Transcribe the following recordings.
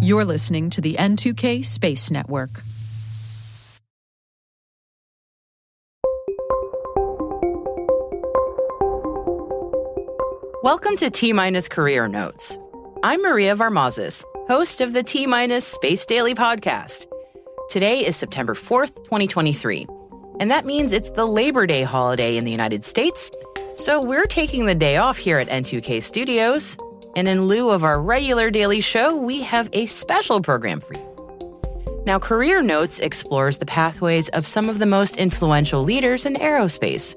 You're listening to the N2K Space Network. Welcome to T Minus Career Notes. I'm Maria Varmazis, host of the T Minus Space Daily podcast. Today is September 4th, 2023, and that means it's the Labor Day holiday in the United States. So we're taking the day off here at N2K Studios, and in lieu of our regular daily show, we have a special program for you. Now, Career Notes explores the pathways of some of the most influential leaders in aerospace.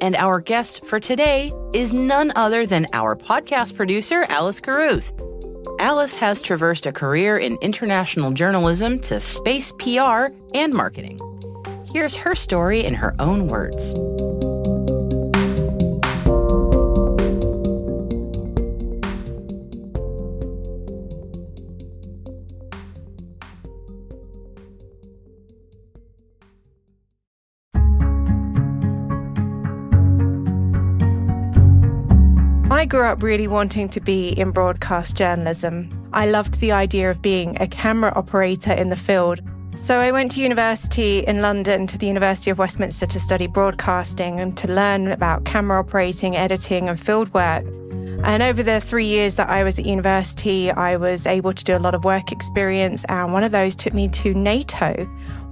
And our guest for today is none other than our podcast producer, Alice Carruth. Alice has traversed a career in international journalism to space PR and marketing. Here's her story in her own words. I grew up really wanting to be in broadcast journalism. I loved the idea of being a camera operator in the field. So I went to university in London to the University of Westminster to study broadcasting and to learn about camera operating, editing, and field work. And over the three years that I was at university, I was able to do a lot of work experience. And one of those took me to NATO,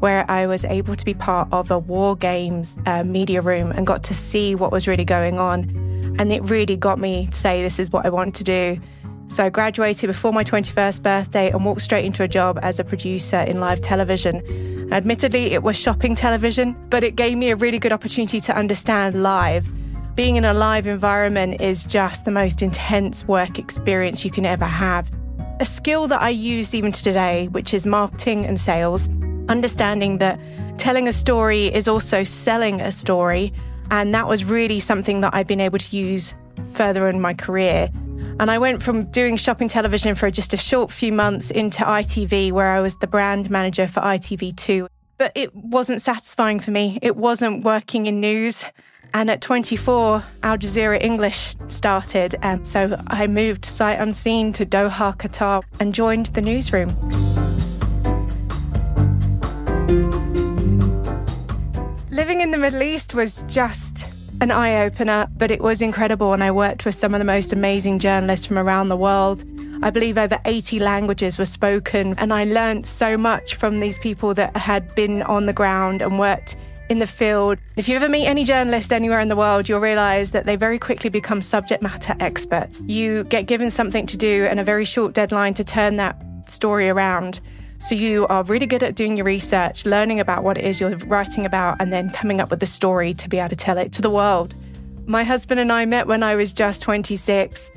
where I was able to be part of a war games uh, media room and got to see what was really going on. And it really got me to say, this is what I want to do. So I graduated before my 21st birthday and walked straight into a job as a producer in live television. Admittedly, it was shopping television, but it gave me a really good opportunity to understand live. Being in a live environment is just the most intense work experience you can ever have. A skill that I use even to today, which is marketing and sales, understanding that telling a story is also selling a story. And that was really something that I've been able to use further in my career. And I went from doing shopping television for just a short few months into ITV, where I was the brand manager for ITV2. But it wasn't satisfying for me. It wasn't working in news. And at 24, Al Jazeera English started. And so I moved sight unseen to Doha, Qatar, and joined the newsroom. Living in the Middle East was just an eye opener, but it was incredible. And I worked with some of the most amazing journalists from around the world. I believe over 80 languages were spoken, and I learned so much from these people that had been on the ground and worked in the field. If you ever meet any journalist anywhere in the world, you'll realize that they very quickly become subject matter experts. You get given something to do and a very short deadline to turn that story around. So you are really good at doing your research, learning about what it is you're writing about, and then coming up with the story to be able to tell it to the world. My husband and I met when I was just 26,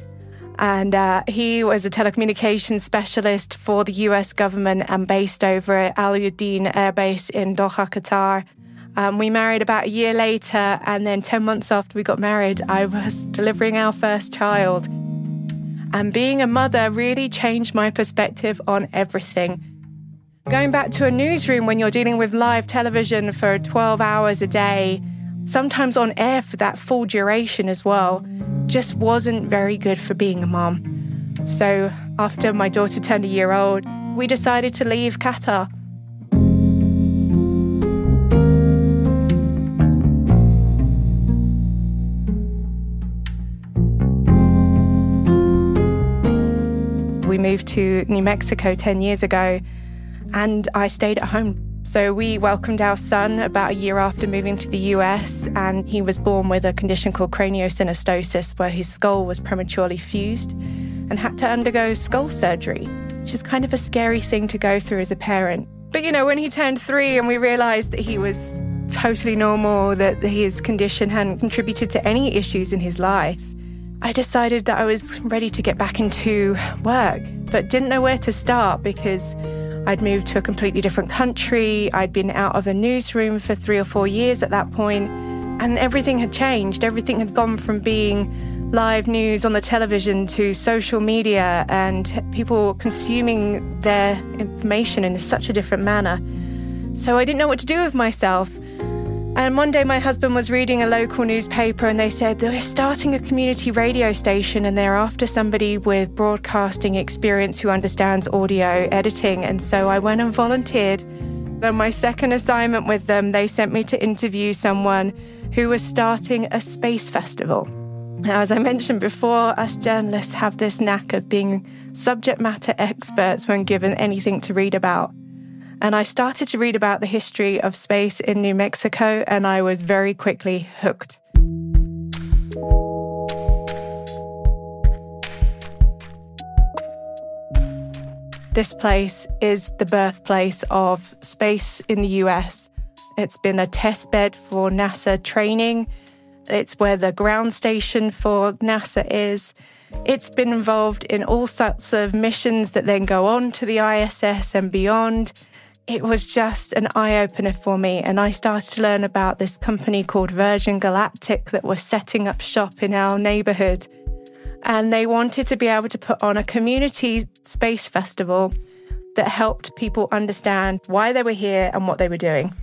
and uh, he was a telecommunications specialist for the US government and based over at Al Udeid Air Base in Doha, Qatar. Um, we married about a year later, and then 10 months after we got married, I was delivering our first child. And being a mother really changed my perspective on everything. Going back to a newsroom when you're dealing with live television for 12 hours a day, sometimes on air for that full duration as well, just wasn't very good for being a mom. So after my daughter turned a year old, we decided to leave Qatar. We moved to New Mexico 10 years ago and I stayed at home. So we welcomed our son about a year after moving to the US, and he was born with a condition called craniosynostosis, where his skull was prematurely fused and had to undergo skull surgery, which is kind of a scary thing to go through as a parent. But you know, when he turned three and we realized that he was totally normal, that his condition hadn't contributed to any issues in his life, I decided that I was ready to get back into work, but didn't know where to start because I'd moved to a completely different country. I'd been out of a newsroom for three or four years at that point, and everything had changed. Everything had gone from being live news on the television to social media and people consuming their information in such a different manner. So I didn't know what to do with myself. And one day, my husband was reading a local newspaper and they said they're starting a community radio station and they're after somebody with broadcasting experience who understands audio editing. And so I went and volunteered. On my second assignment with them, they sent me to interview someone who was starting a space festival. Now, as I mentioned before, us journalists have this knack of being subject matter experts when given anything to read about. And I started to read about the history of space in New Mexico, and I was very quickly hooked. This place is the birthplace of space in the US. It's been a test bed for NASA training. It's where the ground station for NASA is. It's been involved in all sorts of missions that then go on to the ISS and beyond it was just an eye opener for me. And I started to learn about this company called Virgin Galactic that was setting up shop in our neighborhood. And they wanted to be able to put on a community space festival that helped people understand why they were here and what they were doing.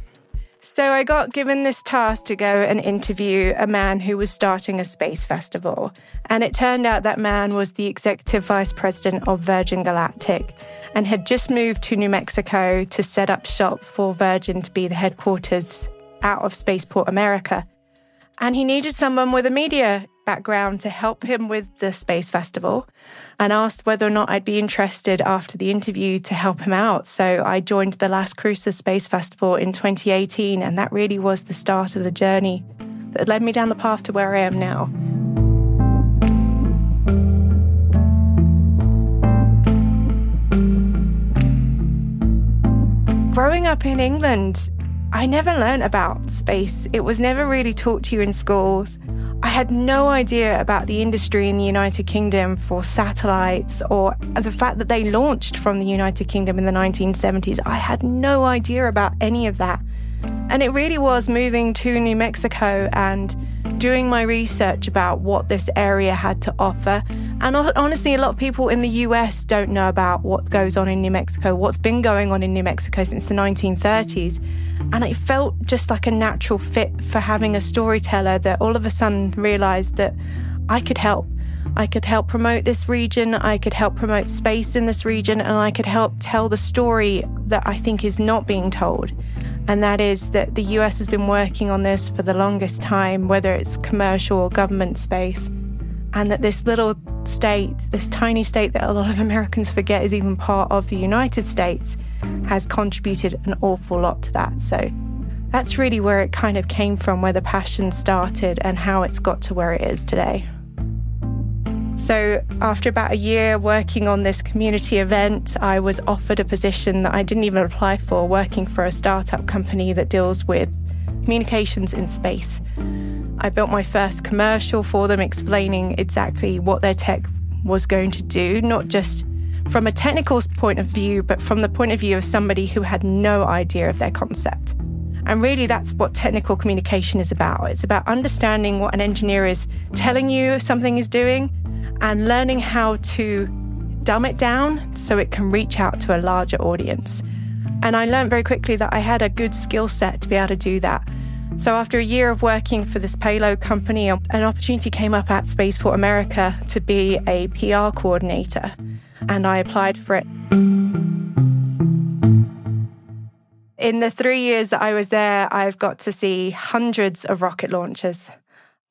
So I got given this task to go and interview a man who was starting a space festival. And it turned out that man was the executive vice president of Virgin Galactic and had just moved to New Mexico to set up shop for Virgin to be the headquarters out of Spaceport America. And he needed someone with a media background to help him with the Space Festival and asked whether or not I'd be interested after the interview to help him out. So I joined the Las Cruces Space Festival in 2018, and that really was the start of the journey that led me down the path to where I am now. Growing up in England, I never learned about space. It was never really taught to you in schools. I had no idea about the industry in the United Kingdom for satellites or the fact that they launched from the United Kingdom in the 1970s. I had no idea about any of that. And it really was moving to New Mexico and doing my research about what this area had to offer. And honestly, a lot of people in the US don't know about what goes on in New Mexico, what's been going on in New Mexico since the 1930s. And it felt just like a natural fit for having a storyteller that all of a sudden realized that I could help. I could help promote this region, I could help promote space in this region, and I could help tell the story that I think is not being told and that is that the US has been working on this for the longest time, whether it's commercial or government space, and that this little state, this tiny state that a lot of Americans forget is even part of the United States, has contributed an awful lot to that. So that's really where it kind of came from, where the passion started, and how it's got to where it is today. So, after about a year working on this community event, I was offered a position that I didn't even apply for, working for a startup company that deals with communications in space. I built my first commercial for them, explaining exactly what their tech was going to do, not just from a technical point of view, but from the point of view of somebody who had no idea of their concept. And really, that's what technical communication is about. It's about understanding what an engineer is telling you something is doing and learning how to dumb it down so it can reach out to a larger audience. And I learned very quickly that I had a good skill set to be able to do that. So after a year of working for this payload company, an opportunity came up at Spaceport America to be a PR coordinator, and I applied for it. In the three years that I was there, I've got to see hundreds of rocket launches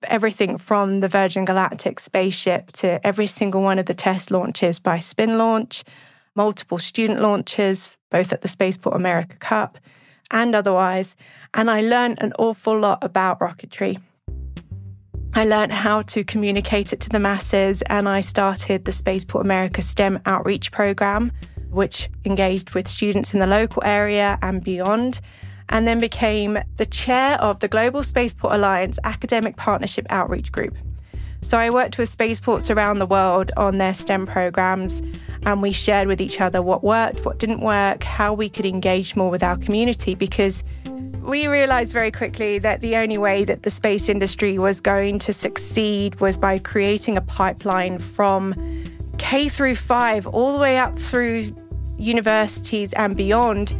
everything from the Virgin Galactic spaceship to every single one of the test launches by SpinLaunch, multiple student launches, both at the Spaceport America Cup and otherwise. And I learned an awful lot about rocketry. I learned how to communicate it to the masses, and I started the Spaceport America STEM outreach program, which engaged with students in the local area and beyond and then became the chair of the Global Spaceport Alliance Academic Partnership Outreach Group. So I worked with spaceports around the world on their STEM programs, and we shared with each other what worked, what didn't work, how we could engage more with our community because we realized very quickly that the only way that the space industry was going to succeed was by creating a pipeline from K through 5 all the way up through universities and beyond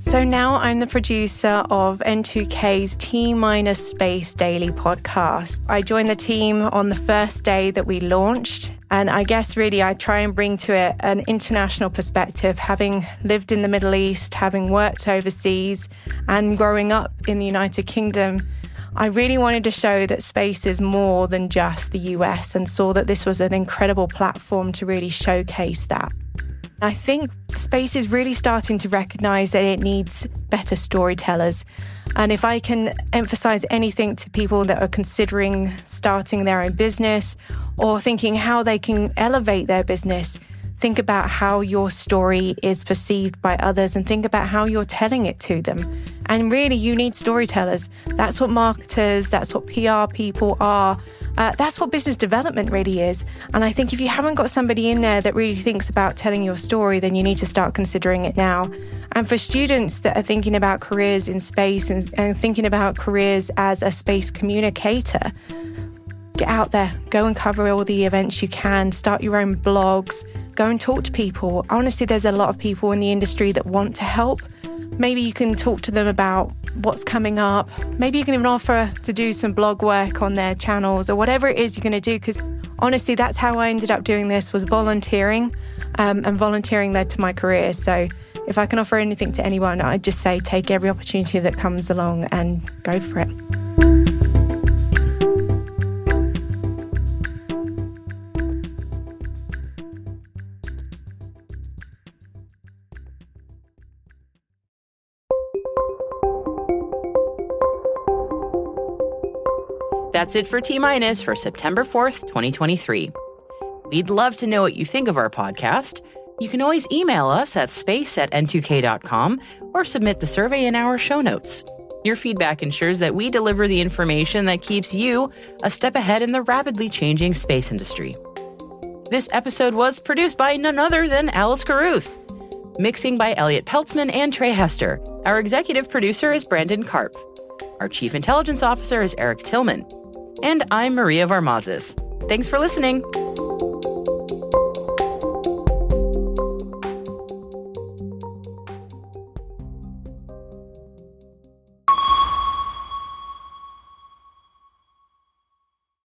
So now I'm the producer of N2K's T minus Space Daily podcast. I joined the team on the first day that we launched. And I guess really I try and bring to it an international perspective, having lived in the Middle East, having worked overseas, and growing up in the United Kingdom. I really wanted to show that space is more than just the US and saw that this was an incredible platform to really showcase that. I think space is really starting to recognize that it needs better storytellers. And if I can emphasize anything to people that are considering starting their own business or thinking how they can elevate their business, think about how your story is perceived by others and think about how you're telling it to them. And really, you need storytellers. That's what marketers, that's what PR people are. Uh, that's what business development really is. And I think if you haven't got somebody in there that really thinks about telling your story, then you need to start considering it now. And for students that are thinking about careers in space and, and thinking about careers as a space communicator, get out there, go and cover all the events you can, start your own blogs, go and talk to people. Honestly, there's a lot of people in the industry that want to help. Maybe you can talk to them about what's coming up. Maybe you can even offer to do some blog work on their channels or whatever it is you're going to do. Because honestly, that's how I ended up doing this was volunteering, um, and volunteering led to my career. So if I can offer anything to anyone, I'd just say take every opportunity that comes along and go for it. That's it for T Minus for September 4th, 2023. We'd love to know what you think of our podcast. You can always email us at space at n2k.com or submit the survey in our show notes. Your feedback ensures that we deliver the information that keeps you a step ahead in the rapidly changing space industry. This episode was produced by none other than Alice Carruth. Mixing by Elliott Peltzman and Trey Hester. Our executive producer is Brandon Karpf. Our chief intelligence officer is Eric Tillman. And I'm Maria Varmazis. Thanks for listening.